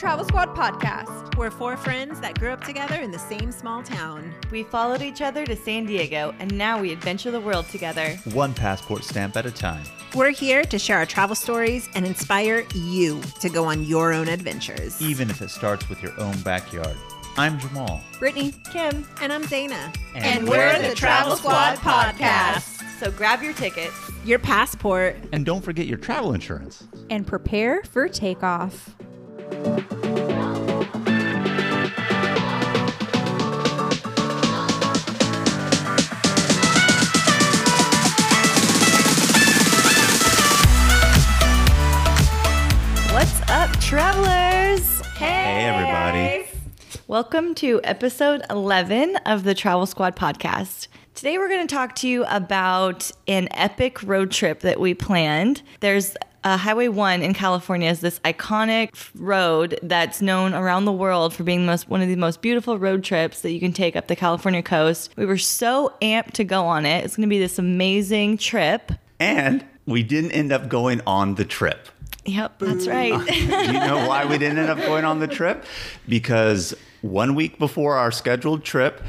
Travel Squad podcast. We're four friends that grew up together in the same small town. We followed each other to San Diego, and now we adventure the world together. One passport stamp at a time. We're here to share our travel stories and inspire you to go on your own adventures. Even if it starts with your own backyard. I'm Jamal. Brittany, Kim, And I'm Dana. And we're the Travel Squad podcast. So grab your tickets. Your passport. And don't forget your travel insurance. And prepare for takeoff. What's up, travelers? Hey, everybody. Welcome to episode 11 of the Travel Squad podcast. Today, we're going to talk to you about an epic road trip that we planned. There's uh, Highway 1 in California is this iconic road that's known around the world for being most, one of the most beautiful road trips that you can take up the California coast. We were so amped to go on it. It's going to be this amazing trip. And we didn't end up going on the trip. Yep, that's right. Do you know why we didn't end up going on the trip? Because one week before our scheduled trip,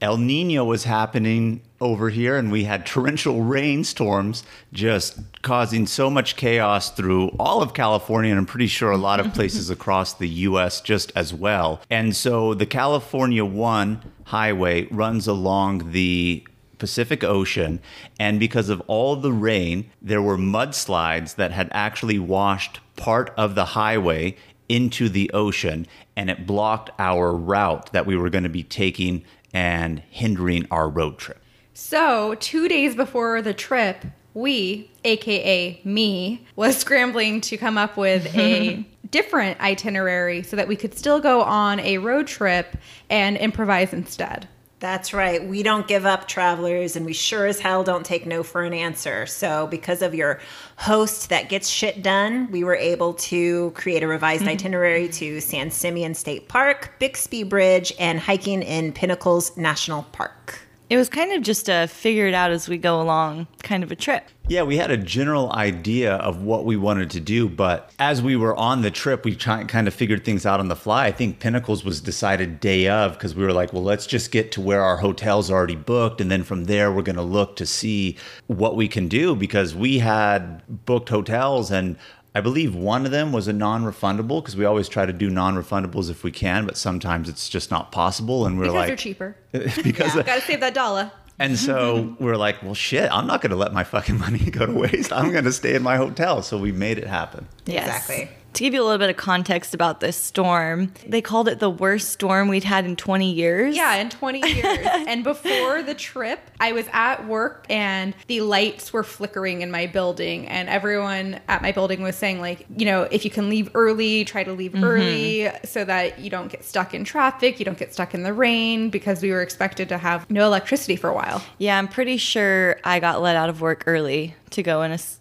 El Nino was happening over here, and we had torrential rainstorms just causing so much chaos through all of California, and I'm pretty sure a lot of places across the US just as well. And so the California 1 highway runs along the Pacific Ocean, and because of all the rain, there were mudslides that had actually washed part of the highway into the ocean, and it blocked our route that we were going to be taking and hindering our road trip. So, two days before the trip, we, aka me, was scrambling to come up with a different itinerary so that we could still go on a road trip and improvise instead. That's right. We don't give up, travelers, and we sure as hell don't take no for an answer. So, because of your host that gets shit done, we were able to create a revised mm-hmm. itinerary to San Simeon State Park, Bixby Bridge, and hiking in Pinnacles National Park. It was kind of just a figure it out as we go along kind of a trip. Yeah, we had a general idea of what we wanted to do, but as we were on the trip, we try, kind of figured things out on the fly. I think Pinnacles was decided day of because we were like, well, let's just get to where our hotel's already booked. And then from there, we're going to look to see what we can do because we had booked hotels and I believe one of them was a non-refundable because we always try to do non-refundables if we can, but sometimes it's just not possible. And we're like Because like, they're cheaper. because I Gotta save that dollar. and so we're like, well, shit, I'm not going to let my fucking money go to waste. I'm going to stay in my hotel. So we made it happen. Yes. Exactly. To give you a little bit of context about this storm, they called it the worst storm we'd had in 20 years. Yeah, in 20 years. and before the trip, I was at work and the lights were flickering in my building. And everyone at my building was saying, like, you know, if you can leave early, try to leave mm-hmm. early so that you don't get stuck in traffic, you don't get stuck in the rain because we were expected to have no electricity for a while. Yeah, I'm pretty sure I got let out of work early to go in s-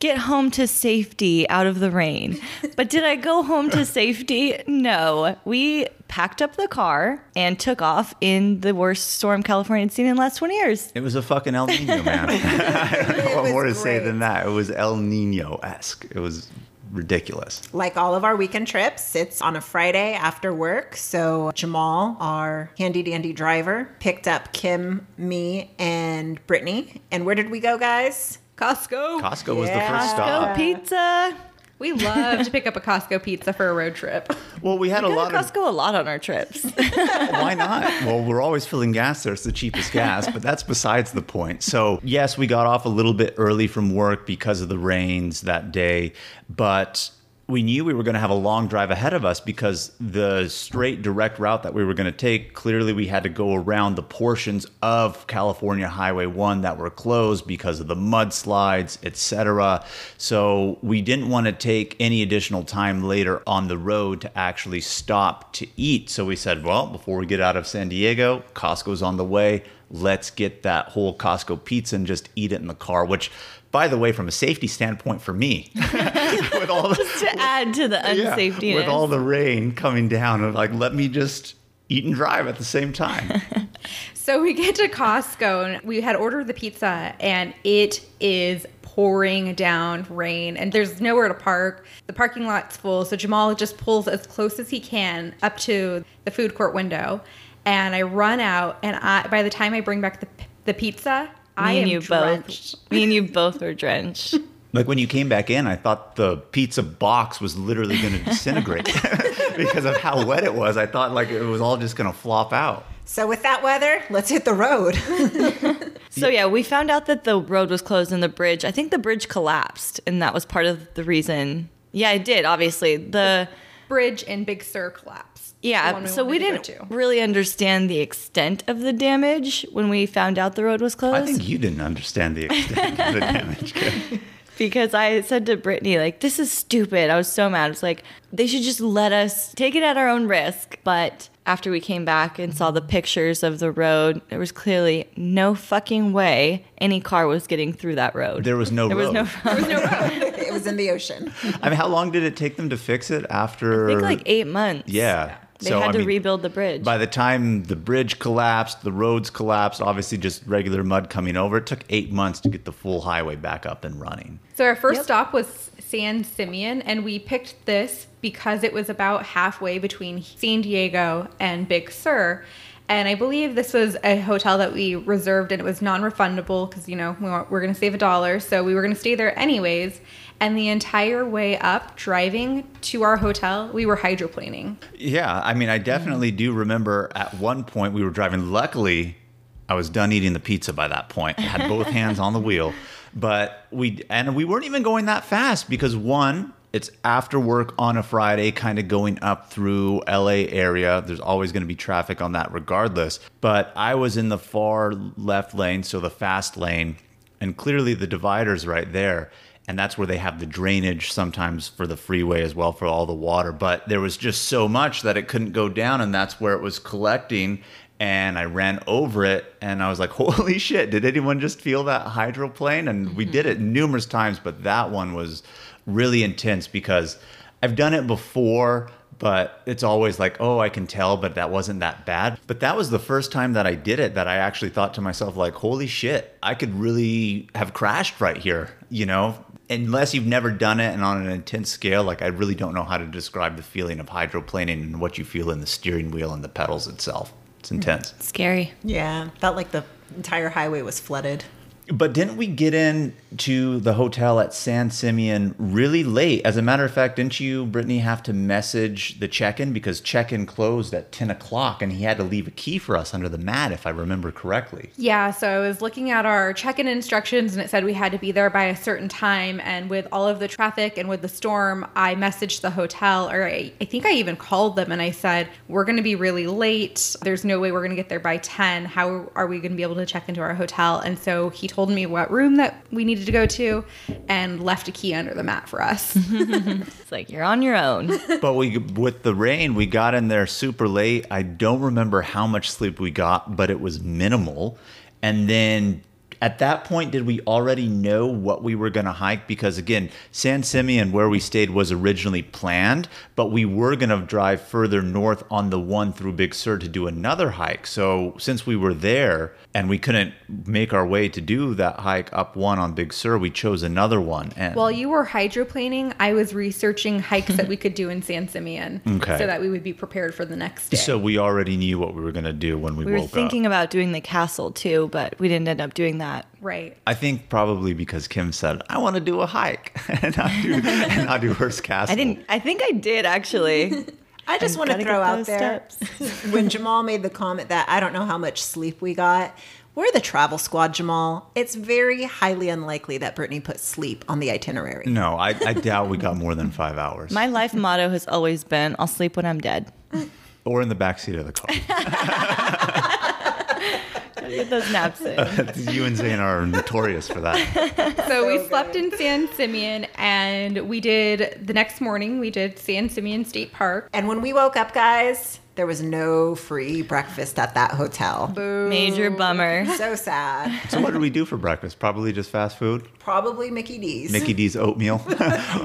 get home to safety out of the rain. but did I go home to safety? No. We packed up the car and took off in the worst storm California had seen in the last 20 years. It was a fucking El Nino, man. I don't know what was more to say than that. It was El Nino esque. It was ridiculous. Like all of our weekend trips, it's on a Friday after work. So Jamal, our handy dandy driver, picked up Kim, me, and Brittany. And where did we go, guys? Costco. Costco was the first Go stop. pizza. We love to pick up a Costco pizza for a road trip. Well, we had a lot to of. Costco a lot on our trips. Why not? Well, we're always filling gas there. It's the cheapest gas, but that's besides the point. So, yes, we got off a little bit early from work because of the rains that day, but we knew we were going to have a long drive ahead of us because the straight direct route that we were going to take clearly we had to go around the portions of California Highway 1 that were closed because of the mudslides, etc. So we didn't want to take any additional time later on the road to actually stop to eat. So we said, well, before we get out of San Diego, Costco's on the way. Let's get that whole Costco pizza and just eat it in the car, which by the way, from a safety standpoint for me, with all the to add to the yeah, unsafety. with all the rain coming down, and like let me just eat and drive at the same time. So we get to Costco and we had ordered the pizza and it is pouring down rain and there's nowhere to park. The parking lot's full, so Jamal just pulls as close as he can up to the food court window. And I run out, and I by the time I bring back the, the pizza, I Me and am you drenched. both. Me and you both were drenched. Like when you came back in, I thought the pizza box was literally going to disintegrate because of how wet it was. I thought like it was all just going to flop out. So with that weather, let's hit the road. So yeah, we found out that the road was closed and the bridge. I think the bridge collapsed, and that was part of the reason. Yeah, it did. Obviously, the Bridge in Big Sur collapse. Yeah. one so we to didn't to. really understand the extent of the damage when we found out the road was closed. I think you didn't understand the extent of the damage. Because I said to Brittany, like, this is stupid. I was so mad. It's like, they should just let us take it at our own risk. But after we came back and saw mm-hmm. the pictures of the road, there was clearly no fucking way any car was getting through that road. There was no road. There was no road. it was in the ocean. I mean, how long did it take them to fix it after? I think like eight months. Yeah. They So, had I to mean, rebuild the bridge. By the time the bridge collapsed, the roads collapsed, obviously just regular mud coming over, it took eight months to get the full highway back up and running. So our first Yep. stop was San Simeon, and we picked this because it was about halfway between San Diego and Big Sur. And I believe this was a hotel that we reserved, and it was non-refundable because you know we want, we're going to save a dollar, so we were going to stay there anyways. And the entire way up, driving to our hotel, we were hydroplaning. Yeah, I mean, I definitely mm. do remember at one point we were driving. Luckily, I was done eating the pizza by that point. I had both hands on the wheel, but we and we weren't even going that fast because one, it's after work on a Friday, kind of going up through LA area. There's always going to be traffic on that regardless. But I was in the far left lane, so the fast lane, and clearly the divider's right there and that's where they have the drainage sometimes for the freeway as well for all the water but there was just so much that it couldn't go down and that's where it was collecting and I ran over it and I was like holy shit did anyone just feel that hydroplane and we did it numerous times but that one was really intense because I've done it before but it's always like, oh, I can tell, but that wasn't that bad. But that was the first time that I did it that I actually thought to myself, like, holy shit, I could really have crashed right here, you know? Unless you've never done it and on an intense scale, like, I really don't know how to describe the feeling of hydroplaning and what you feel in the steering wheel and the pedals itself. It's intense. Scary. Yeah, felt like the entire highway was flooded. But didn't we get in to the hotel at San Simeon really late? As a matter of fact, didn't you, Brittany, have to message the check-in because check-in closed at ten o'clock, and he had to leave a key for us under the mat, if I remember correctly. Yeah, so I was looking at our check-in instructions and it said we had to be there by a certain time and with all of the traffic and with the storm, I messaged the hotel or I, I think I even called them and I said, "We're going to be really late. There's no way we're going to get there by 10. How are we going to be able to check into our hotel?" And so he told me what room that we needed to go to and left a key under the mat for us. It's like you're on your own. but we, with the rain, we got in there super late. I don't remember how much sleep we got, but it was minimal. And then at that point, did we already know what we were going to hike? Because again, San Simeon, where we stayed, was originally planned, but we were going to drive further north on the one through Big Sur to do another hike. So since we were there and we couldn't make our way to do that hike up one on Big Sur, we chose another one. And While you were hydroplaning, I was researching hikes that we could do in San Simeon Okay. so that we would be prepared for the next day. so we already knew what we were going to do when we, We were woke up. thinking about doing the castle too, but we didn't end up doing that. Right. I think probably because Kim said, "I want to do a hike and not do and not do Hearst Castle." I didn't. I think I did actually. I just I want to throw out there steps. when Jamal made the comment that I don't know how much sleep we got. We're the travel squad, Jamal. It's very highly unlikely that Brittany put sleep on the itinerary. No, I, I doubt we got more than five hours. My life motto has always been, "I'll sleep when I'm dead." or in the backseat of the car. Get those naps in. you and Zaina are notorious for that. So, we So slept in San Simeon and we did the next morning we did San Simeon State Park. And when we woke up, guys, there was no free breakfast at that hotel. Major bummer. So sad. So what did we do for breakfast? Probably just fast food. Probably Mickey D's. Mickey D's oatmeal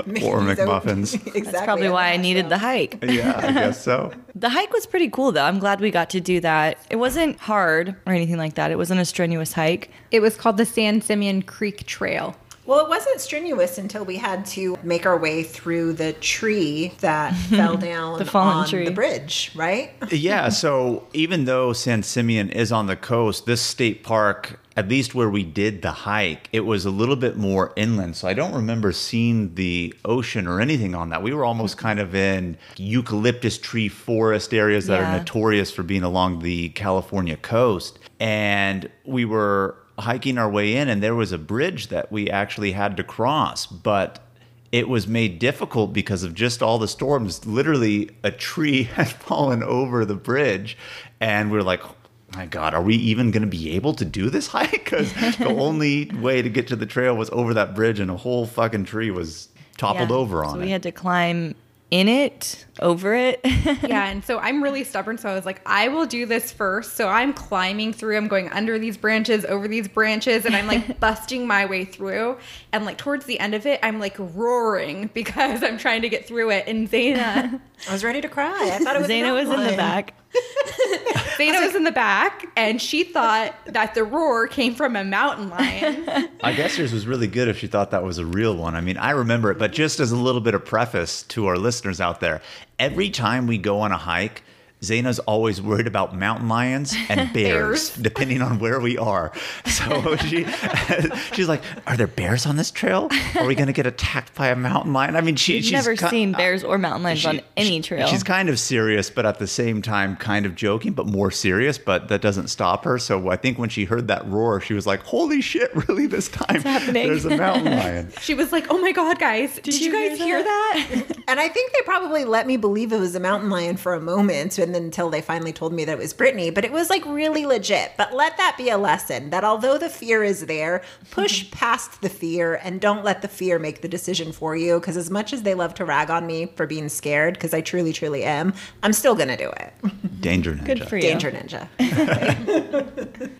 Mickey or D's McMuffins. oat- exactly. That's probably why I the needed the hike. yeah, I guess so. The hike was pretty cool though. I'm glad we got to do that. It wasn't hard or anything like that. It wasn't a strenuous hike. It was called the San Simeon Creek Trail. Well, it wasn't strenuous until we had to make our way through the tree that fell down The fallen on tree. the bridge, right? yeah, so even though San Simeon is on the coast, this state park, at least where we did the hike, it was a little bit more inland. So I don't remember seeing the ocean or anything on that. We were almost mm-hmm. kind of in eucalyptus tree forest areas that Yeah. are notorious for being along the California coast. And we were hiking our way in, and there was a bridge that we actually had to cross. But it was made difficult because of just all the storms. Literally, a tree had fallen over the bridge, and we are like, oh my God, are we even going to be able to do this hike? Because the only way to get to the trail was over that bridge, and a whole fucking tree was toppled Yeah. over on so it. we had to climb in it, over it. yeah, and so I'm really stubborn. So I was like, I will do this first. So I'm climbing through. I'm going under these branches, over these branches, and I'm like busting my way through. And like towards the end of it, I'm like roaring because I'm trying to get through it. And Zaina, I was ready to cry. I thought it was Zaina was in the back. Zaina was in the back, and she thought that the roar came from a mountain lion. I guess yours was really good if she thought that was a real one. I mean, I remember it, but just as a little bit of preface to our listeners out there, every time we go on a hike, Zaina's always worried about mountain lions and bears, Bears. depending on where we are. So she, she's like, "Are there bears on this trail? Are we going to get attacked by a mountain lion?" I mean, she, We've she's never ki- seen uh, bears or mountain lions she- on any trail. She's kind of serious, but at the same time, kind of joking, but more serious. But that doesn't stop her. So I think when she heard that roar, she was like, "Holy shit! Really? This time there's a mountain lion." She was like, "Oh my god, guys! Did, you, you guys hear hear that?" And I think they probably let me believe it was a mountain lion for a moment, and then until they finally told me that it was Brittany. But it was like really legit. But let that be a lesson that although the fear is there, push past the fear and don't let the fear make the decision for you. Because as much as they love to rag on me for being scared, because I truly, truly am, I'm still gonna do it. Danger ninja. Good for you. Danger Ninja.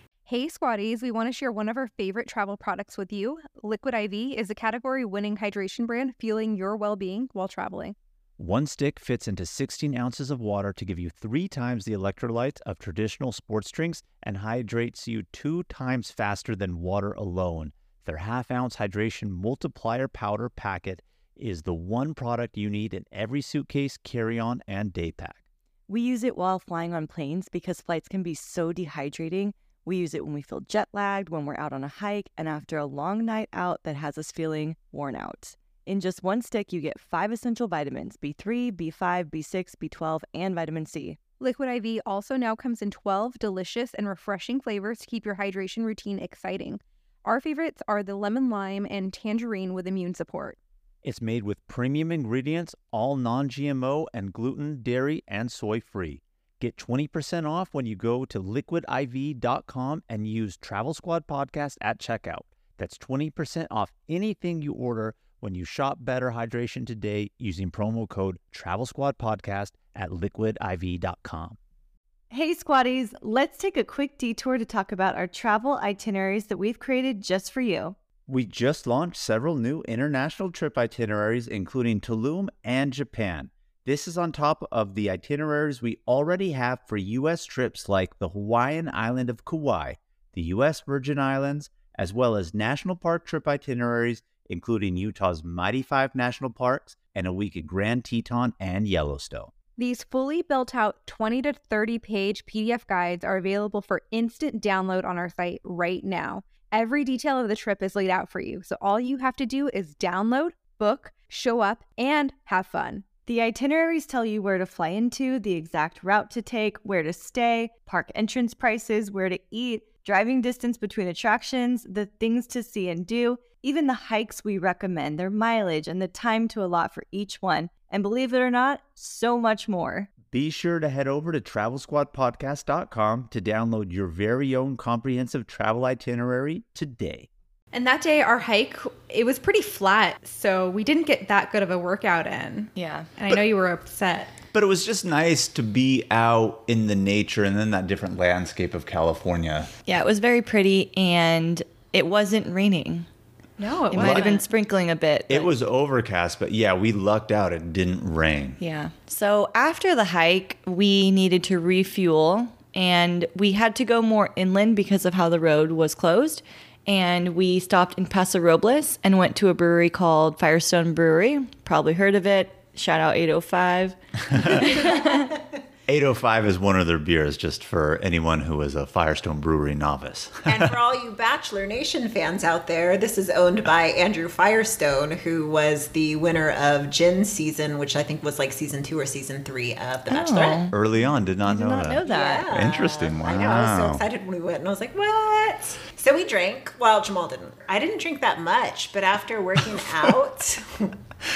Hey Squatties, we want to share one of our favorite travel products with you. Liquid IV is a category winning hydration brand fueling your well being while traveling. One stick fits into 16 ounces of water to give you three times the electrolytes of traditional sports drinks and hydrates you two times faster than water alone. Their half ounce hydration multiplier powder packet is the one product you need in every suitcase, carry on, and day pack. We use it while flying on planes because flights can be so dehydrating. We use it when we feel jet lagged, when we're out on a hike, and after a long night out that has us feeling worn out. In just one stick, you get five essential vitamins B3, B5, B6, B12, and vitamin C. Liquid IV also now comes in 12 delicious and refreshing flavors to keep your hydration routine exciting. Our favorites are the lemon lime and tangerine with immune support. It's made with premium ingredients, all non GMO and gluten, dairy, and soy free. Get 20% off when you go to liquidiv.com and use Travel Squad Podcast at checkout. That's 20% off anything you order when you shop Better Hydration today using promo code Travel Squad Podcast at liquidiv.com. Hey, squatties, let's take a quick detour to talk about our travel itineraries that we've created just for you. We just launched several new international trip itineraries, including Tulum and Japan. This is on top of the itineraries we already have for U.S. trips like the Hawaiian island of Kauai, the U.S. Virgin Islands, as well as national park trip itineraries, including Utah's Mighty Five National Parks and a week at Grand Teton and Yellowstone. These fully built out 20 to 30 page PDF guides are available for instant download on our site right now. Every detail of the trip is laid out for you, so all you have to do is download, book, show up, and have fun. The itineraries tell you where to fly into, the exact route to take, where to stay, park entrance prices, where to eat, driving distance between attractions, the things to see and do, even the hikes we recommend, their mileage, and the time to allot for each one. And believe it or not, so much more. Be sure to head over to travelsquadpodcast.com to download your very own comprehensive travel itinerary today. And that day, our hike it was pretty flat, so we didn't get that good of a workout in. Yeah. And I know you were upset. But it was just nice to be out in the nature and then that different landscape of California. Yeah, it was very pretty and it wasn't raining. No, it, It might have been sprinkling a bit. It was overcast, but yeah, we lucked out. It didn't rain. Yeah. So after the hike, we needed to refuel and we had to go more inland because of how the road was closed. and we stopped in Paso Robles and went to a brewery called Firestone Brewery. Probably heard of it. Shout out 805. 805 is one of their beers, just for anyone who is a Firestone Brewery novice. and for all you Bachelor Nation fans out there, this is owned by Andrew Firestone, who was the winner of Jen season, which I think was like season two or season three of The Bachelorette. Oh. Early on, did not Did know not that. know that. Yeah. Interesting. I know. I was so excited when we went, and I was like, "What?" So we drank. Well, Jamal didn't. I didn't drink that much, but after working out,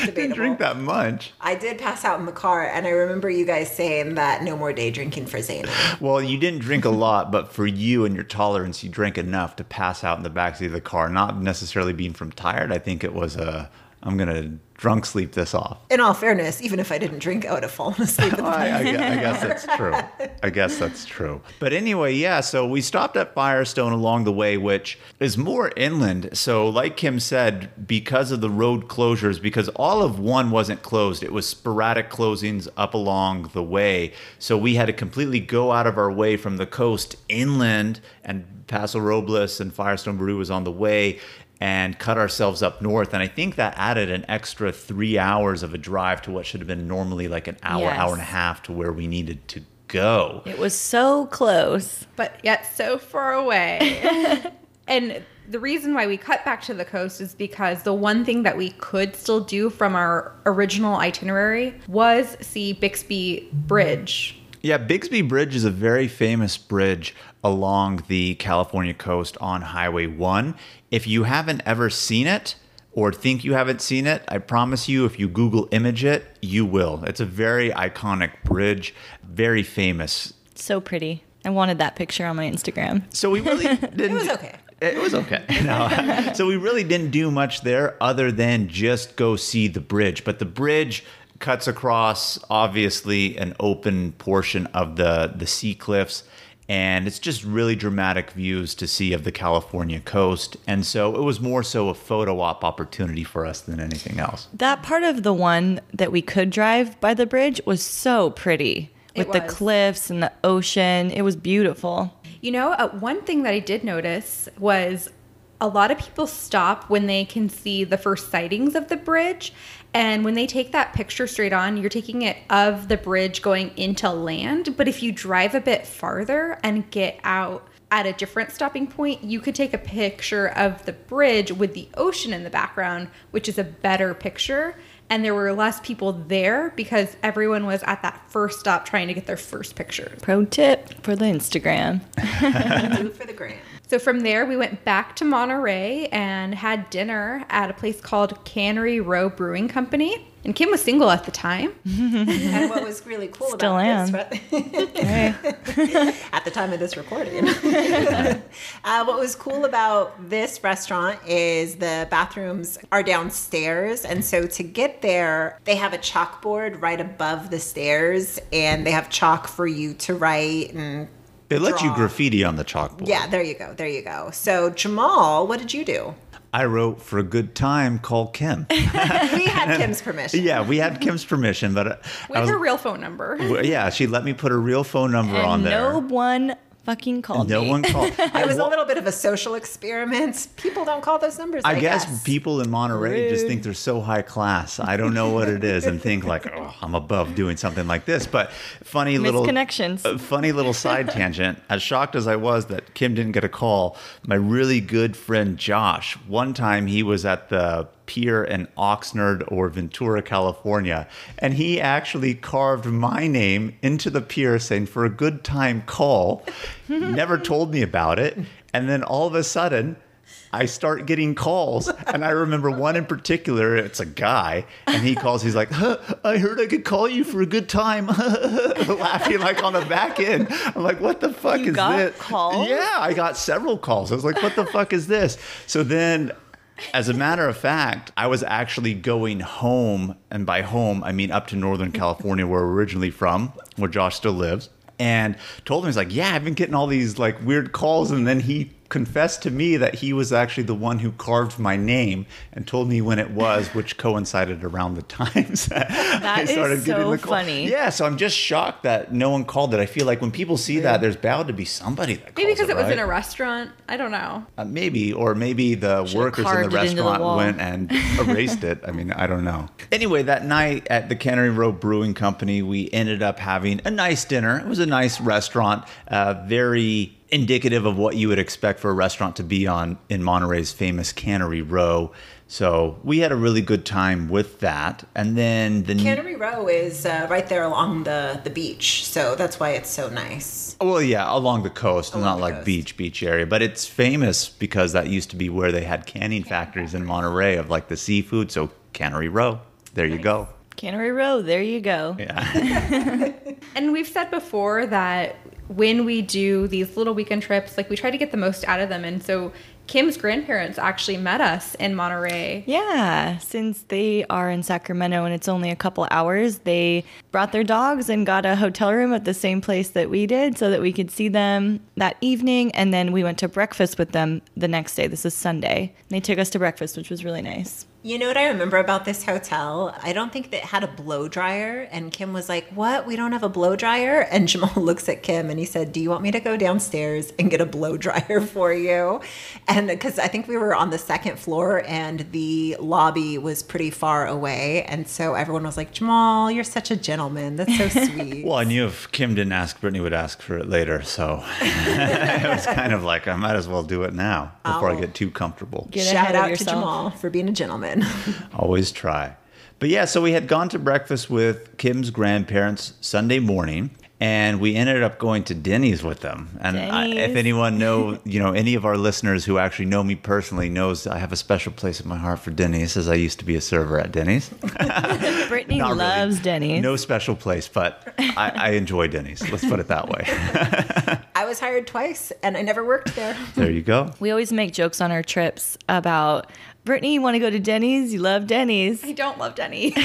Didn't drink that much. I did pass out in the car, and I remember you guys saying that no more day drinking for Zaina. Well, you didn't drink a lot, but for you and your tolerance, you drank enough to pass out in the backseat of the car. Not necessarily being from tired. I think it was a. I'm gonna drunk sleep this off. In all fairness, even if I didn't drink, I would have fallen asleep. I, I I guess that's true. I guess that's true. But anyway, yeah, so we stopped at Firestone along the way, which is more inland. So, like Kim said, because of the road closures, because all of one wasn't closed, it was sporadic closings up along the way. So, we had to completely go out of our way from the coast inland, and Paso Robles and Firestone Brew was on the way and cut ourselves up north. And I think that added an extra three hours of a drive to what should have been normally like an hour, Yes. hour and a half to where we needed to go. It was so close. but yet so far away. and the reason why we cut back to the coast is because the one thing that we could still do from our original itinerary was see Bixby Bridge. Yeah, Bixby Bridge is a very famous bridge along the California coast on Highway 1. If you haven't ever seen it or think you haven't seen it, I promise you, if you Google image it, you will. It's a very iconic bridge, very famous. So pretty. I wanted that picture on my Instagram. So we really didn't. It was okay. It was okay. No. so we really didn't do much there other than just go see the bridge. But the bridge cuts across obviously an open portion of the the sea cliffs and it's just really dramatic views to see of the California coast. And so it was more so a photo op opportunity for us than anything else. That part of the one that we could drive by the bridge was so pretty with the cliffs and the ocean. It was beautiful. You know, uh, one thing that I did notice was a lot of people stop when they can see the first sightings of the bridge. And when they take that picture straight on, you're taking it of the bridge going into land. But if you drive a bit farther and get out at a different stopping point, you could take a picture of the bridge with the ocean in the background, which is a better picture. And there were less people there because everyone was at that first stop trying to get their first pictures. Pro tip for the Instagram. Do it for the gram. So from there, we went back to Monterey and had dinner at a place called Cannery Row Brewing Company. And Kim was single at the time. And what was really cool Still about am. this, Hey. at the time of this recording. uh, what was cool about this restaurant is the bathrooms are downstairs. And so to get there, they have a chalkboard right above the stairs, and they have chalk for you to write and. They let you graffiti on the chalkboard. Yeah, there you go. There you go. So, Jamal, what did you do? I wrote for a good time, call Kim. We had Kim's permission. yeah, we had Kim's permission, but uh, I With was- her real phone number. Yeah, she let me put her real phone number on there. no one fucking called no me. one called. It was a little bit of a social experiment. People don't call those numbers. I, I guess, people in Monterey just think they're so high class. I don't know what it is and think like, oh, I'm above doing something like this. But funny little connections. uh, funny little side tangent. As shocked as I was that Kim didn't get a call, my really good friend Josh. One time he was at the pier in Oxnard or Ventura, California, and he actually carved my name into the pier saying for a good time call. Never told me about it. And then all of a sudden, I start getting calls, and I remember one in particular. It's a guy, and he calls. He's like, huh, "I heard I could call you for a good time," laughing like on the back end. I'm like, "What the fuck You is got this?" calls? Yeah, I got several calls. I was like, "What the fuck is this?" So then. As a matter of fact, I was actually going home, and by home I mean up to Northern California, where we're originally from, where Josh still lives and told him he's like, yeah, I've been getting all these like weird calls, and then he confessed to me that he was actually the one who carved my name and told me when it was, which coincided around the times that, I is started getting so the call. funny. Yeah, so I'm just shocked that no one called it. I feel like when people see that, there's bound to be somebody that calls Maybe because it was right? in a restaurant. I don't know. Uh, maybe, or maybe the workers in the it into the restaurant went and erased it. I mean, I don't know. Anyway, that night at the Cannery Row Brewing Company, we ended up having a nice dinner. It was a nice restaurant, uh, very indicative of what you would expect for a restaurant to be on in Monterey's famous Cannery Row. So we had a really good time with that. And then the Cannery Row is uh, right there along the, the beach, so that's why it's so nice. Well, yeah, along the coast, Along not the like coast. beach, beach area, but it's famous because that used to be where they had canning factories in Monterey of like the seafood. So Cannery Row, there you go. Cannery Row, there you go. Yeah, And we've said before that when we do these little weekend trips, like we try to get the most out of them. And so Kim's grandparents actually met us in Monterey. Yeah, since they are in Sacramento and it's only a couple hours, they brought their dogs and got a hotel room at the same place that we did so that we could see them that evening. And then we went to breakfast with them the next day. This is Sunday. They took us to breakfast, which was really nice. You know what I remember about this hotel? I don't think that it had a blow dryer. And Kim was like, What? We don't have a blow dryer? And Jamal looks at Kim and he said, Do you want me to go downstairs and get a blow dryer for you? And because I think we were on the second floor and the lobby was pretty far away. And so everyone was like, Jamal, you're such a gentleman. That's so sweet. well, I knew if Kim didn't ask, Brittany would ask for it later. So it was kind of like I might as well do it now oh. before I Oh. get too comfortable. Get Shout out to yourself. Jamal for being a gentleman. Always try. But yeah, so we had gone to breakfast with Kim's grandparents Sunday morning, and we ended up going to Denny's with them. And I, if anyone know, you know, any of our listeners who actually know me personally knows I have a special place in my heart for Denny's, as I used to be a server at Denny's. Brittany Not really. loves Denny's. No special place, but I, I enjoy Denny's. Let's put it that way. I was hired twice and I never worked there. there you go. We always make jokes on our trips about Brittany, you want to go to Denny's? You love Denny's. I don't love Denny's.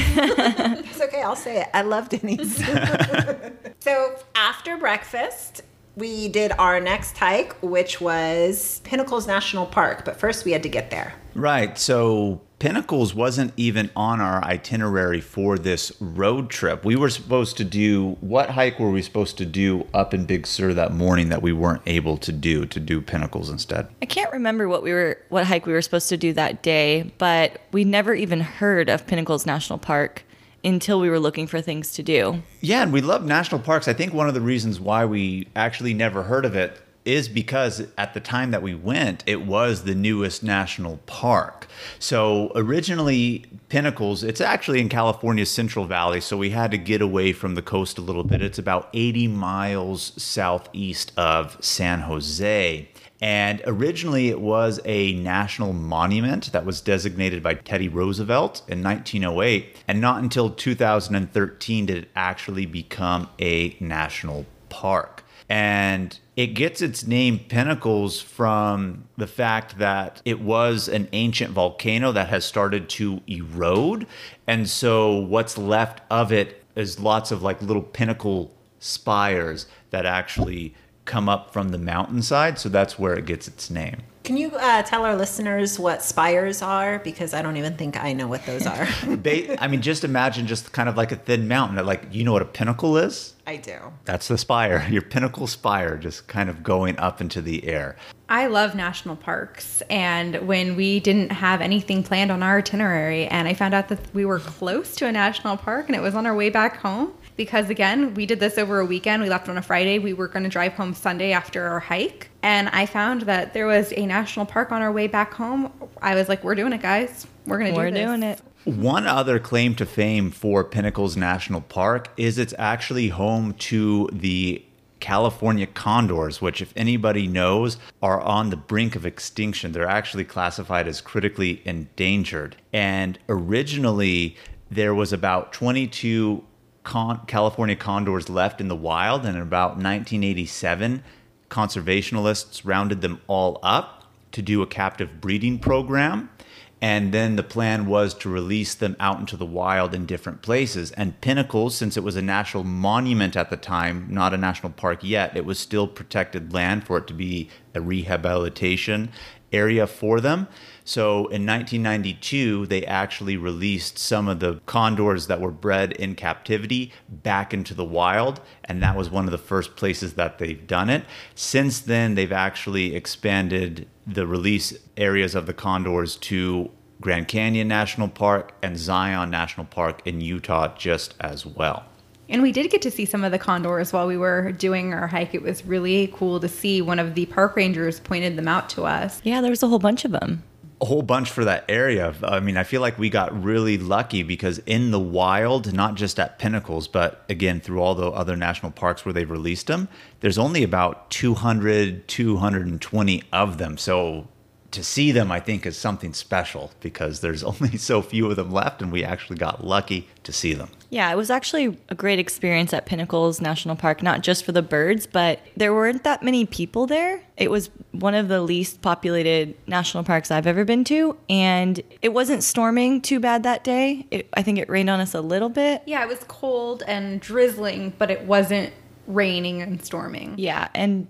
It's okay, I'll say it. I love Denny's. so after breakfast, we did our next hike, which was Pinnacles National Park. But first, we had to get there. Right. So Pinnacles wasn't even on our itinerary for this road trip. We were supposed to do what hike were we supposed to do up in Big Sur that morning that we weren't able to do to do Pinnacles instead? I can't remember what we were what hike we were supposed to do that day, but we never even heard of Pinnacles National Park until we were looking for things to do. Yeah, and we love national parks. I think one of the reasons why we actually never heard of it is because at the time that we went, it was the newest national park. So originally, Pinnacles, it's actually in California's Central Valley, so we had to get away from the coast a little bit. It's about 80 miles southeast of San Jose. And originally, it was a national monument that was designated by Teddy Roosevelt in 1908. And not until 2013 did it actually become a national park. And it gets its name Pinnacles from the fact that it was an ancient volcano that has started to erode. And so, what's left of it is lots of like little pinnacle spires that actually come up from the mountainside. So that's where it gets its name. Can you uh, tell our listeners what spires are? Because I don't even think I know what those are. Ba- I mean, just imagine just kind of like a thin mountain. Like, you know what a pinnacle is? I do. That's the spire, your pinnacle spire, just kind of going up into the air. I love national parks. And when we didn't have anything planned on our itinerary, and I found out that we were close to a national park and it was on our way back home, because again, we did this over a weekend. We left on a Friday. We were going to drive home Sunday after our hike. And I found that there was a national park on our way back home. I was like, we're doing it, guys. We're going to do We're this. doing it. One other claim to fame for Pinnacles National Park is it's actually home to the California condors, which, if anybody knows, are on the brink of extinction. They're actually classified as critically endangered. And originally, there was about 22 con- California condors left in the wild, and in about 1987, conservationists rounded them all up to do a captive breeding program. And then the plan was to release them out into the wild in different places. And Pinnacles, since it was a national monument at the time, not a national park yet, it was still protected land for it to be a rehabilitation area for them. So in 1992, they actually released some of the condors that were bred in captivity back into the wild. And that was one of the first places that they've done it. Since then, they've actually expanded the release areas of the condors to Grand Canyon National Park and Zion National Park in Utah just as well. And we did get to see some of the condors while we were doing our hike. It was really cool to see. One of the park rangers pointed them out to us. Yeah, there was a whole bunch of them. A whole bunch for that area. I mean, I feel like we got really lucky because in the wild, not just at Pinnacles, but again through all the other national parks where they've released them, there's only about 200, 220 of them. So to see them, I think, is something special because there's only so few of them left, and we actually got lucky to see them. Yeah, it was actually a great experience at Pinnacles National Park, not just for the birds, but there weren't that many people there. It was one of the least populated national parks I've ever been to, and it wasn't storming too bad that day. It, I think it rained on us a little bit. Yeah, it was cold and drizzling, but it wasn't raining and storming. Yeah, and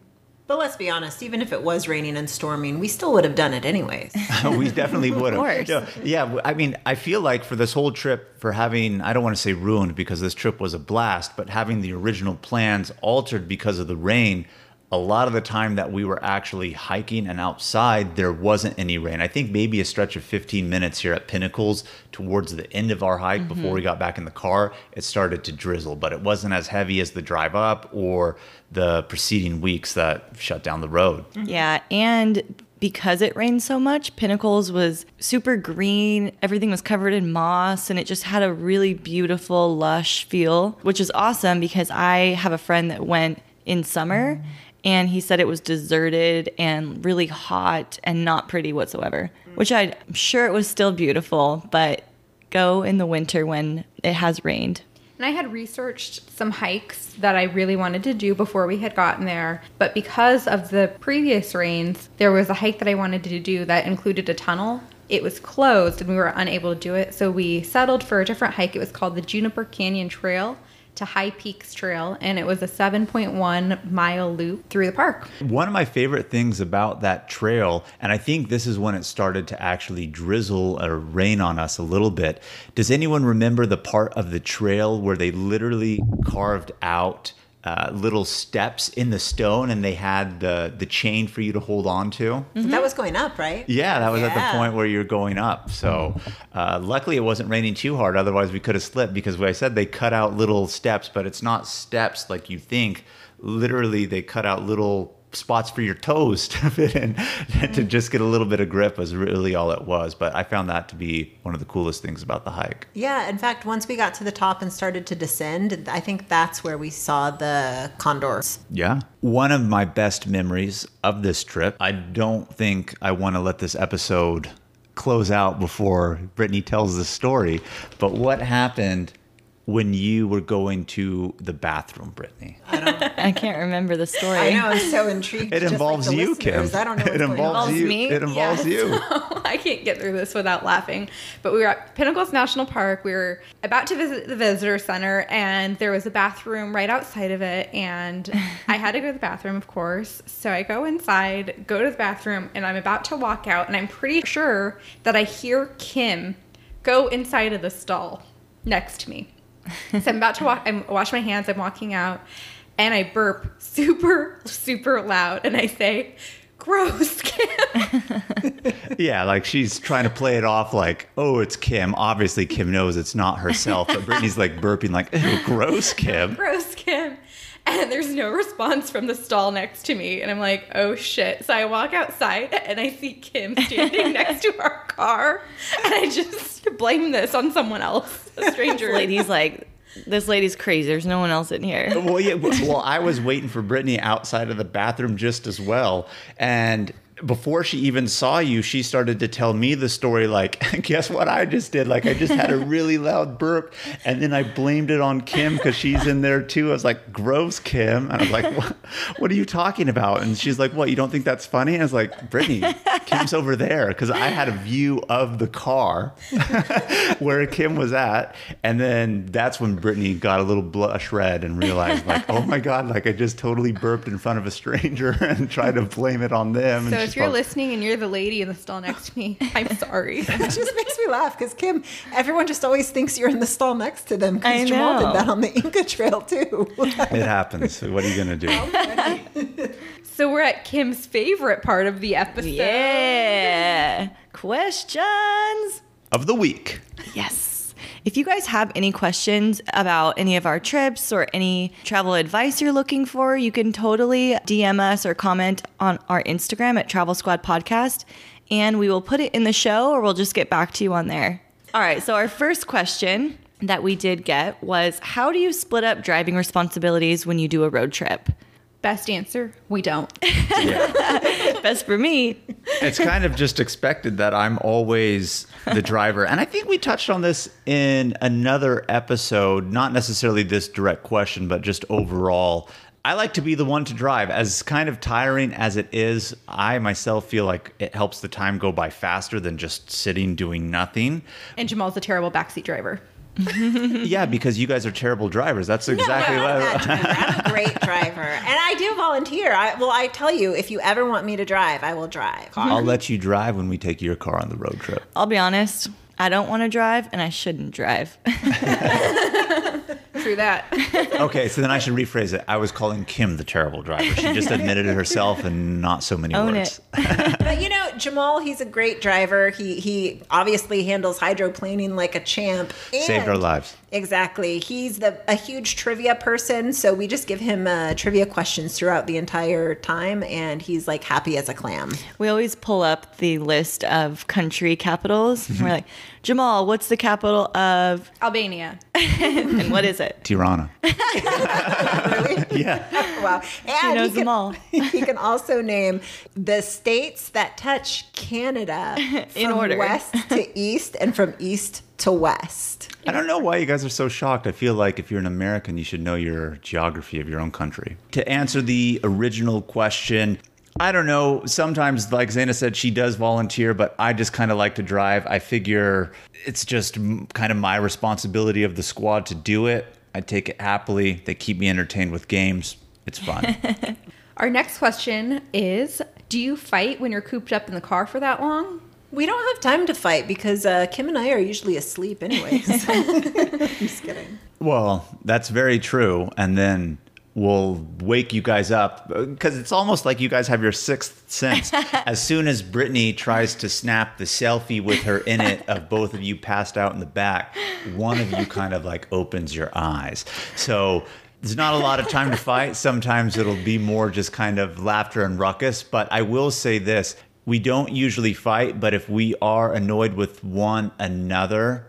But let's be honest, even if it was raining and storming, we still would have done it anyways. we definitely would have. course. Yeah, yeah, I mean, I feel like for this whole trip, for having, I don't want to say ruined because this trip was a blast, but having the original plans altered because of the rain, a lot of the time that we were actually hiking and outside, there wasn't any rain. I think maybe a stretch of 15 minutes here at Pinnacles towards the end of our hike mm-hmm. before we got back in the car, it started to drizzle, but it wasn't as heavy as the drive up or the preceding weeks that shut down the road. Mm-hmm. yeah, and because it rained so much, Pinnacles was super green. Everything was covered in moss, and it just had a really beautiful, lush feel, which is awesome because I have a friend that went in summer mm. And he said it was deserted and really hot and not pretty whatsoever, which I'm sure it was still beautiful, but go in the winter when it has rained. And I had researched some hikes that I really wanted to do before we had gotten there. But because of the previous rains, there was a hike that I wanted to do that included a tunnel. It was closed and we were unable to do it. So we settled for a different hike. It was called the Juniper Canyon Trail to High Peaks Trail. And it was a 7.1 mile loop through the park. One of my favorite things about that trail, and I think this is when it started to actually drizzle or rain on us a little bit. Does anyone remember the part of the trail where they literally carved out uh, little steps in the stone and they had the, the chain for you to hold on to? That was going up, right? Yeah, that was at the point where you're going up. So, uh, luckily, it wasn't raining too hard. Otherwise, we could have slipped because, what I said, they cut out little steps, but it's not steps like you think. Literally, they cut out little spots for your toes to fit in to mm-hmm. just get a little bit of grip. Was really all it was. But I found that to be one of the coolest things about the hike. Yeah, in fact, once we got to the top and started to descend, I think that's where we saw the condors. Yeah. One of my best memories of this trip, I don't think I want to let this episode close out before Brittany tells the story, but what happened when you were going to the bathroom, Brittany? I I can't remember the story. I know, I'm so intrigued. It just like involves the you, Kim. I don't know what's It going involves on. Involves you. me? It involves Yeah, you. so I can't get through this without laughing. But we were at Pinnacles National Park. We were about to visit the visitor center, and there was a bathroom right outside of it. And I had to go to the bathroom, of course. So I go inside, go to the bathroom, and I'm about to walk out. And I'm pretty sure that I hear Kim go inside of the stall next to me. So I'm about to walk. I'm wash my hands. I'm walking out, and I burp super, super loud, and I say, "Gross, Kim." Yeah, like she's trying to play it off like, oh, it's Kim. Obviously, Kim knows it's not herself, but Brittany's like burping, like, gross, Kim. gross Kim. And there's no response from the stall next to me. And I'm like, oh shit. So I walk outside and I see Kim standing next to our car. And I just blame this on someone else, a stranger. This lady's like, this lady's crazy. There's no one else in here. well, yeah. Well, I was waiting for Brittany outside of the bathroom just as well, and before she even saw you, she started to tell me the story like, guess what I just did? Like, I just had a really loud burp. And then I blamed it on Kim because she's in there too. I was like, gross, Kim. And I was like, what, what are you talking about? And she's like, what, you don't think that's funny? And I was like, Brittany, Kim's over there. Because I had a view of the car where Kim was at. And then that's when Brittany got a little blush red and realized, like, oh my God, like I just totally burped in front of a stranger and tried to blame it on them. So And if you're listening and you're the lady in the stall next to me, I'm sorry. It just makes me laugh because Kim, everyone just always thinks you're in the stall next to them I because Jamal know. did that on the Inca Trail too. It happens. What are you going to do? so we're at Kim's favorite part of the episode. Yeah. Questions. Of the week. Yes. If you guys have any questions about any of our trips or any travel advice you're looking for, you can totally DM us or comment on our Instagram at Travel Squad Podcast, and we will put it in the show or we'll just get back to you on there. All right. So, our first question that we did get was How do you split up driving responsibilities when you do a road trip? Best answer, we don't. Best for me. It's kind of just expected that I'm always the driver. And I think we touched on this in another episode, not necessarily this direct question, but just overall. I like to be the one to drive. As kind of tiring as it is, I myself feel like it helps the time go by faster than just sitting doing nothing. And Jamal's a terrible backseat driver. yeah, because you guys are terrible drivers. That's exactly no, what I'm, I- a bad driver. I'm a great driver, and I do volunteer. I, well, I tell you, if you ever want me to drive, I will drive. I'll let you drive when we take your car on the road trip. I'll be honest, I don't want to drive and I shouldn't drive. True that. Okay, so then I should rephrase it. I was calling Kim the terrible driver. She just admitted it herself and not so many Own words. But you know, Jamal, he's a great driver. He he obviously handles hydroplaning like a champ. Saved our lives. Exactly. He's the a huge trivia person, so we just give him uh, trivia questions throughout the entire time, and he's like happy as a clam. We always pull up the list of country capitals. and We're like, Jamal, what's the capital of, Albania. and what is it? Tirana. Really? Yeah. wow. And knows he them can, all. he can also name the states that touch Canada In from order. west to east and from east to west. I don't know why you guys are so shocked. I feel like if you're an American, you should know your geography of your own country. To answer the original question, I don't know. Sometimes, like Zaina said, she does volunteer, but I just kind of like to drive. I figure it's just kind of my responsibility of the squad to do it. I take it happily. They keep me entertained with games. It's fun. Our next question is Do you fight when you're cooped up in the car for that long? We don't have time to fight because uh, Kim and I are usually asleep, anyways. I'm just kidding. Well, that's very true. And then we'll wake you guys up because it's almost like you guys have your sixth sense. as soon as Brittany tries to snap the selfie with her in it of both of you passed out in the back, one of you kind of like opens your eyes. So there's not a lot of time to fight. Sometimes it'll be more just kind of laughter and ruckus. But I will say this we don't usually fight, but if we are annoyed with one another,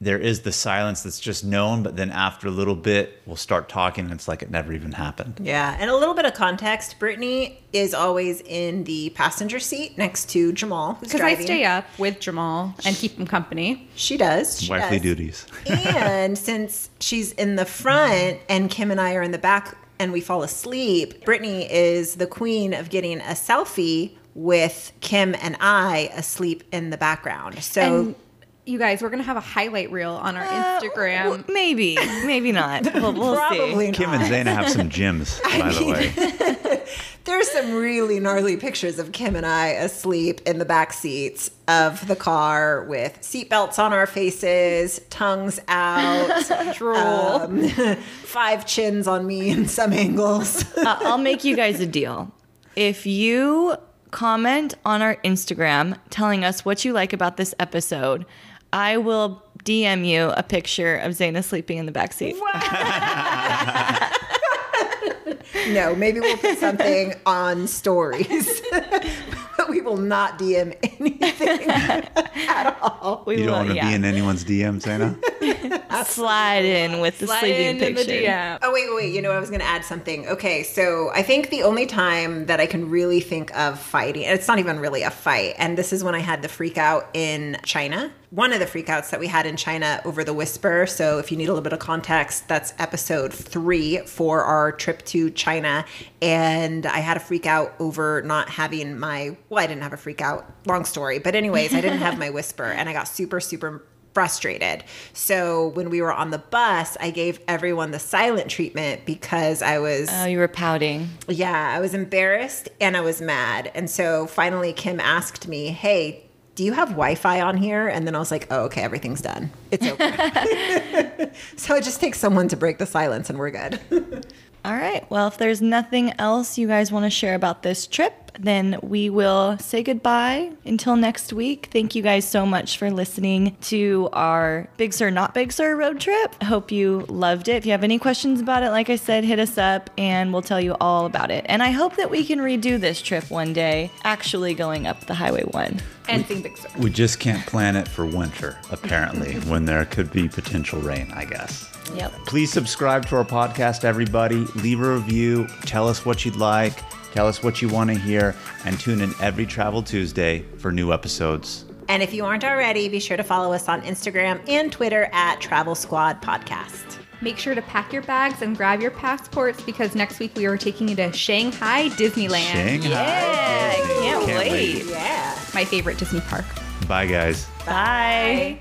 there is the silence that's just known, but then after a little bit, we'll start talking and it's like it never even happened. Yeah, and a little bit of context Brittany is always in the passenger seat next to Jamal, who's Because I stay up with Jamal and keep him company. She does. She Wifely does. duties. and since she's in the front and Kim and I are in the back and we fall asleep, Brittany is the queen of getting a selfie with Kim and I asleep in the background. So And you guys, we're going to have a highlight reel on our Instagram. Uh, w- maybe, maybe not. We'll, we'll probably see. Kim and not. Zaina have some gyms, by the way. There's some really gnarly pictures of Kim and I asleep in the back seats of the car with seatbelts on our faces, tongues out, Drool. um, five chins on me in some angles. Uh, I'll make you guys a deal. If you comment on our Instagram telling us what you like about this episode, I will DM you a picture of Zaina sleeping in the backseat. no, maybe we'll put something on stories. but we will not DM anything at all. We You don't want to yeah. be in anyone's DM, Zaina? I slide in with the Slide sleeping in in the picture. DM. Oh wait, wait. You know, I was going to add something. Okay, so I think the only time that I can really think of fighting, and it's not even really a fight, and this is when I had the freak out in China. One of the freakouts that we had in China over the whisper. So if you need a little bit of context, that's episode three for our trip to China. And I had a freak out over not having my. Well, I didn't have a freak out. Long story, but anyways, I didn't have my whisper, and I got super, super frustrated. So when we were on the bus, I gave everyone the silent treatment because I was Oh, you were pouting. yeah, I was embarrassed and I was mad. And so finally Kim asked me, "Hey, do you have Wi-Fi on here?" And then I was like, "Oh, okay, everything's done. It's over." so it just takes someone to break the silence and we're good. All right. Well, if there's nothing else you guys want to share about this trip, then we will say goodbye until next week. Thank you guys so much for listening to our Big Sur, Not Big Sur road trip. I hope you loved it. If you have any questions about it, like I said, hit us up and we'll tell you all about it. And I hope that we can redo this trip one day, actually going up the Highway 1. And sing Big Sur. We just can't plan it for winter, apparently, when there could be potential rain, I guess. Yep. Please subscribe to our podcast, everybody. Leave a review. Tell us what you'd like. Tell us what you want to hear. And tune in every Travel Tuesday for new episodes. and if you aren't already, be sure to follow us on Instagram and Twitter at Travel Squad Podcast. Make sure to pack your bags and grab your passports because next week we are taking you to Shanghai Disneyland. Shanghai. Yeah, I Disney. can't wait. Yeah. My favorite Disney park. Bye, guys. Bye.